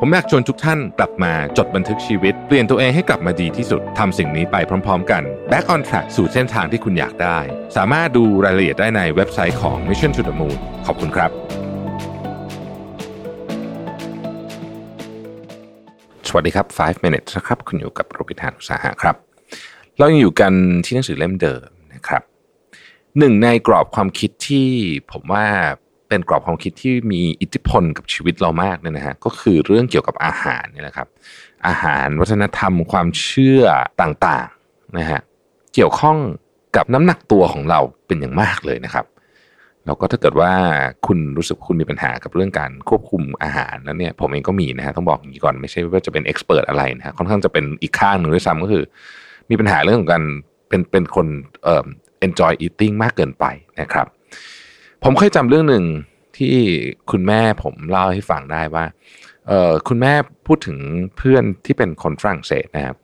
ผมอยากชวนทุกท่านกลับมาจดบันทึกชีวิต เปลี่ยนตัวเองให้กลับมาดีที่สุดทำสิ่งนี้ไปพร้อม ๆ กัน Back on Track สู่เส้นทางที่คุณอยากได้ สามารถดูรายละเอียดได้ในเว็บไซต์ของ Mission to the Moon ขอบคุณครับ สวัสดีครับ 5 minutes นะครับ คุณอยู่กับโรบิทานอุตสาหะครับ เรายังอยู่กันที่หนังสือเล่มเดิมนะครับหนึ่งในกรอบความคิดที่ผมว่า เป็นกรอบความคิดที่มีอิทธิพลกับชีวิตเรามากเนี่ยนะฮะก็คือเรื่องเกี่ยวกับอาหารนี่ยนะครับ อาหารวัฒนธรรมความเชื่อต่างๆนะฮะเกี่ยวข้องกับน้ำหนักตัวของเราเป็นอย่างมากเลยนะครับแล้วก็ถ้าเกิดว่าคุณรู้สึกคุณมีปัญหากับเรื่องการควบคุมอาหารแล้วเนี่ยผมเองก็มีนะฮะต้องบอกอย่างนี้ก่อนไม่ใช่ว่าจะเป็นเอ็กซ์เพรสอะไรนะฮะค่อนข้างจะเป็นอีกข้างหนึ่งด้วยซ้ำก็คือ มีปัญหาเรื่องของการเป็นเป็นคนเอ่อ enjoy eating มากเกินไปนะครับ ผมเคยจำเรื่องหนึ่งที่คุณแม่ผมเล่าให้ฟังได้ว่าเออคุณแม่พูดถึงเพื่อนที่เป็นคนฝรั่งเศสนะครับ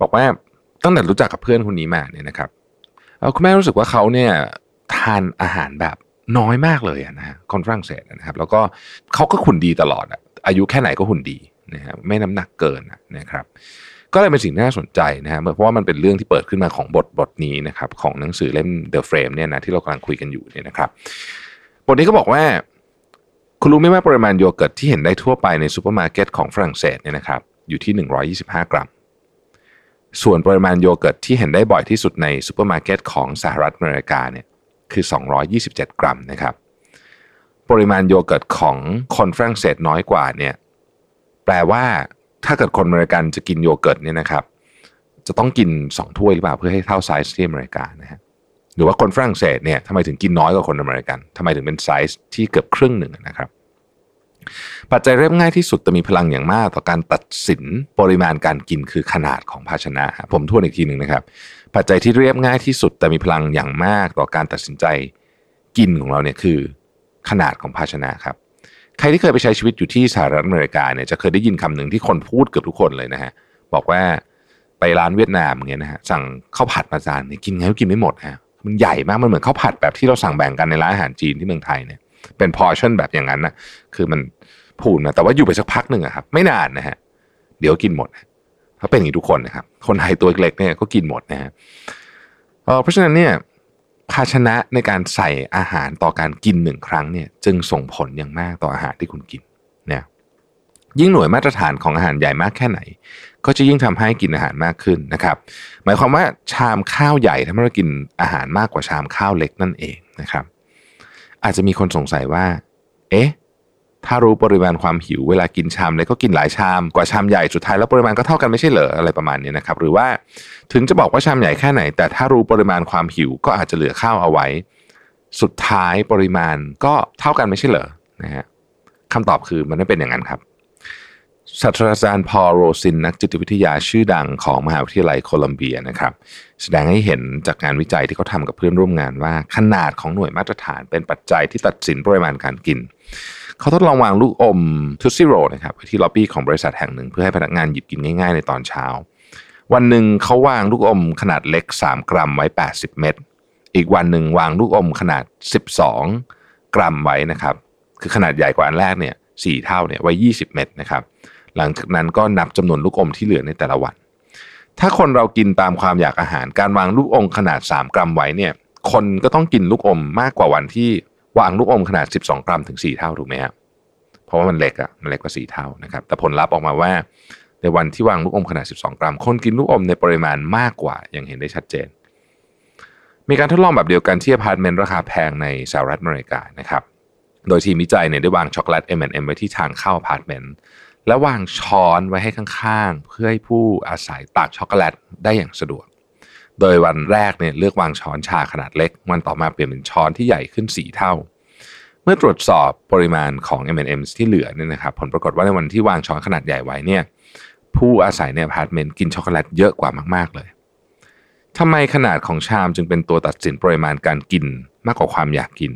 บอกว่าตั้งแต่รู้จักกับเพื่อนคนนี้มาเนี่ยนะครับคุณแม่รู้สึกว่าเขาเนี่ยทานอาหารแบบน้อยมากเลยนะฮะคนฝรั่งเศสนะครับ แล้วก็เขาก็หุ่นดีตลอดอายุแค่ไหนก็หุ่นดีนะครับไม่น้ำหนักเกินนะครับ ก็เลยเป็นสิ่งน่าสนใจนะฮะเพราะว่ามันเป็นเรื่องที่เปิดขึ้นมาของบทบทนี้นะครับของหนังสือเล่ม The Frame เนี่ยนะที่เรากำลังคุยกันอยู่เนี่ยนะครับบทนี้ก็บอกว่า คุณรู้ไหมว่าปริมาณโยเกิร์ตที่เห็นได้ทั่วไปในซูเปอร์มาร์เก็ตของฝรั่งเศสเนี่ยนะครับอยู่ที่ 125 กรัม ส่วนปริมาณโยเกิร์ตที่เห็นได้บ่อยที่สุดในซูเปอร์มาร์เก็ตของสหรัฐอเมริกาเนี่ยคือ 227 กรัมนะครับปริมาณโยเกิร์ตของคนฝรั่งเศสน้อยกว่าเนี่ยแปลว่า ถ้าเกิดคนอเมริกันจะกินโยเกิร์ตเนี่ยนะครับ จะต้องกิน 2 ถ้วยหรือเปล่าเพื่อให้เท่าไซส์ที่อเมริกานะฮะหรือว่าคนฝรั่งเศสเนี่ยทำไมถึงกินน้อยกว่าคนอเมริกันทำไมถึงเป็นไซส์ที่เกือบครึ่งหนึ่งนะครับ ปัจจัยเรียบง่ายที่สุดแต่มีพลังอย่างมากต่อการตัดสินปริมาณการกินคือขนาดของภาชนะ ผมทวนอีกทีหนึ่งนะครับ ปัจจัยที่เรียบง่ายที่สุดแต่มีพลังอย่างมากต่อการตัดสินใจกินของเราเนี่ยคือขนาดของภาชนะครับ ใครที่เคยไปใช้ชีวิตอยู่ที่สหรัฐอเมริกาเนี่ยจะเคยได้ยินคำหนึ่งที่คนพูดเกือบทุกคนเลยนะฮะบอกว่าไปร้านเวียดนามเงี้ยนะฮะสั่งข้าวผัดมาจานเนี่ยกินไงก็กินไม่หมดฮะมันใหญ่มากมันเหมือนข้าวผัดแบบที่เราสั่งแบ่งกันในร้านอาหารจีนที่เมืองไทยเนี่ยเป็น portion แบบอย่างนั้นนะคือมันพูนนะแต่ว่าอยู่ไปสักพักหนึ่งอะครับ ไม่นานนะฮะเดี๋ยวกินหมดเขาเป็นอย่างนี้ทุกคนนะครับ คนไทยตัวเล็กเนี่ยก็กินหมดนะฮะเพราะฉะนั้นเนี่ย ภาชนะในการใส่อาหารต่อการกินหนึ่งครั้งเนี่ยจึงส่งผลอย่างมากต่ออาหารที่คุณกินเนี่ยยิ่งหน่วยมาตรฐานของอาหารใหญ่มากแค่ไหน ก็จะยิ่งทำให้กินอาหารมากขึ้นนะครับ หมายความว่าชามข้าวใหญ่ทำให้เรากินอาหารมากกว่าชามข้าวเล็กนั่นเองนะครับ อาจจะมีคนสงสัยว่า เอ๊ะ ถ้ารู้ปริมาณความหิวเวลากินชามเล็กก็กินหลายชามกว่าชามใหญ่สุดท้ายแล้วปริมาณก็เท่ากันไม่ใช่เหรออะไรประมาณนี้นะครับหรือว่าถึงจะบอกว่าชามใหญ่แค่ไหน แต่ถ้ารู้ปริมาณความหิวก็อาจจะเหลือข้าวเอาไว้ สุดท้ายปริมาณก็เท่ากันไม่ใช่เหรอนะฮะคำตอบคือมันไม่เป็นอย่างนั้นครับ ศาสตราจารย์พอลโรซินนักจิตวิทยาชื่อดังของมหาวิทยาลัยโคลัมเบียนะครับ แสดงให้เห็นจากงานวิจัยที่เขาทำกับเพื่อนร่วมงานว่า ขนาดของหน่วยมาตรฐานเป็นปัจจัยที่ตัดสินปริมาณการกิน เขาทดลองวางลูกอมทุซิโรนะครับที่ล็อบบี้ของบริษัทแห่งหนึ่ง เพื่อให้พนักงานหยิบกินง่าย ๆ ในตอนเช้า วันหนึ่งเขาวางลูกอมขนาดเล็ก 3 กรัมไว้ 80 เม็ดอีกวันหนึ่งวางลูกอมขนาด 12 กรัมไว้นะครับคือขนาดใหญ่กว่าอันแรกเนี่ยสี่เท่าเนี่ยไว้ 20 เม็ดนะครับ หลังจากนั้นก็นับจำนวนลูกอมที่เหลือในแต่ละวัน ถ้าคนเรากินตามความอยากอาหารการวางลูกอมขนาด 3 กรัมไว้เนี่ย คนก็ต้องกินลูกอมมากกว่าวันที่วางลูกอมขนาด 12 กรัมถึง 4 เท่าถูกไหมครับเพราะว่ามันเล็กอะมันเล็กกว่า 4 เท่านะครับ แต่ผลลัพธ์ออกมาว่า ในวันที่วางลูกอมขนาด 12 กรัม คนกินลูกอมในปริมาณมากกว่าอย่างเห็นได้ชัดเจน มีการทดลองแบบเดียวกันที่อพาร์ตเมนต์ราคาแพงในสหรัฐอเมริกานะครับ โดยทีมวิจัยเนี่ยได้วางช็อกโกแลต M&M ไว้ที่ทางเข้าอพาร์ตเมนต์ และวางช้อนไว้ให้ข้างๆ เพื่อให้ผู้อาศัยตักช็อกโกแลตได้อย่างสะดวก โดยวันแรกเนี่ยเลือกวางช้อนชาขนาดเล็ก วันต่อมาเปลี่ยนเป็นช้อนที่ใหญ่ขึ้น 4 เท่า เมื่อตรวจสอบปริมาณของ M&M ที่เหลือเนี่ยนะครับผลปรากฏว่าในวันที่วางช้อนขนาดใหญ่ไว้เนี่ยผู้อาศัยในอพาร์ตเมนต์กินช็อกโกแลตเยอะกว่ามากๆเลยทำไมขนาดของชามจึงเป็นตัวตัดสินปริมาณการกินมากกว่าความอยากกิน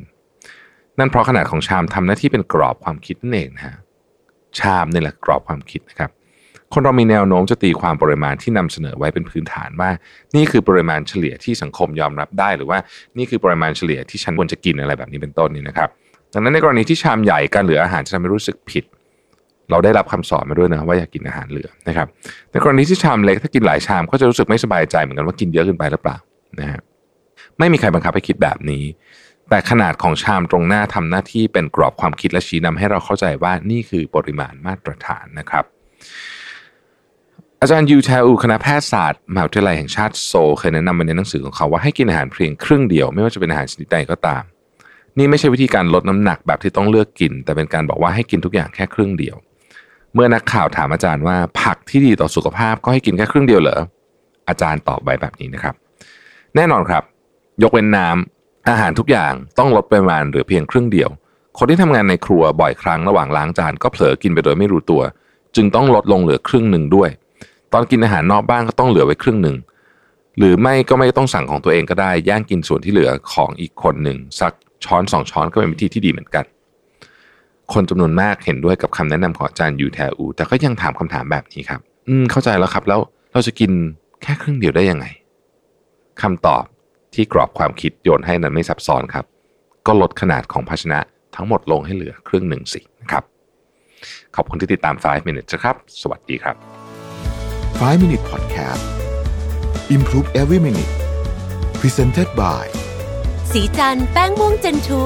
นั่นเพราะขนาดของชามทำหน้าที่เป็นกรอบความคิดนั่นเองนะฮะ ชามนี่แหละกรอบความคิดนะครับคนเรามีแนวโน้มจะตีความปริมาณที่นำเสนอไว้เป็นพื้นฐานว่า นี่คือปริมาณเฉลี่ยที่สังคมยอมรับได้ หรือว่านี่คือปริมาณเฉลี่ยที่ฉันควรจะกินอะไรแบบนี้เป็นต้นนี่นะครับ ดังนั้นในกรณีที่ชามใหญ่การเหลืออาหารจะทำให้รู้สึกผิด เราได้รับคำสอนมาด้วยนะว่าอย่ากกินอาหารเหลือนะครับในกรณีที่ชามเล็กถ้ากินหลายชามก็จะรู้สึกไม่สบายใจเหมือนกันว่ากินเยอะเกินไปหรือเปล่านะฮะไม่มีใครบังคับให้คิดแบบนี้ แต่ขนาดของชามตรงหน้าทำหน้าที่เป็นกรอบความคิดและชี้นำให้เราเข้าใจว่านี่คือปริมาณมาตรฐานนะครับ อาจารย์ยูแทอูคณะแพทยศาสตร์มหาวิทยาลัยแห่งชาติโซเคยแนะนำในหนังสือของเขาว่าให้กินอาหารเพียงครึ่งเดียวไม่ว่าจะเป็นอาหารชนิดใดก็ตาม นี่ไม่ใช่วิธีการลดน้ำหนักแบบที่ต้องเลือกกิน แต่เป็นการบอกว่าให้กินทุกอย่างแค่ครึ่งเดียว เมื่อนักข่าวถามอาจารย์ว่าผักที่ดีต่อสุขภาพก็ให้กินแค่ครึ่งเดียวเหรออาจารย์ตอบไว้แบบนี้นะครับ แน่นอนครับ ยกเว้นน้ำ อาหารทุกอย่างต้องลดปริมาณเหลือเพียงครึ่งเดียว คนที่ทำงานในครัวบ่อยครั้งระหว่างล้างจานก็เผลอกินไปโดยไม่รู้ตัว จึงต้องลดลงเหลือครึ่งหนึ่งด้วย ตอนกินอาหารนอกบ้านก็ต้องเหลือไว้ครึ่งหนึ่งหรือไม่ก็ไม่ต้องสั่งของตัวเองก็ได้ย่างกินส่วนที่เหลือของอีกคนหนึ่งสักช้อนสองช้อนก็เป็นวิธีที่ดีเหมือนกัน คนจำนวนมากเห็นด้วยกับคำแนะนำของอาจารย์ยูแทอูแต่ก็ยังถามคำถามแบบนี้ครับ อืมเข้าใจแล้วครับ แล้วเราจะกินแค่ครึ่งเดียวได้ยังไงคำตอบ ที่กรอบความคิดโยนให้นั้นไม่ซับซ้อนครับ ก็ลดขนาดของภาชนะทั้งหมดลงให้เหลือครึ่งหนึ่งสินะครับ ขอบคุณที่ติดตาม 5 minutes นะครับ สวัสดีครับ 5 Minute Podcast Improve Every Minute Presented by สีจันแป้งม่วงเจนทู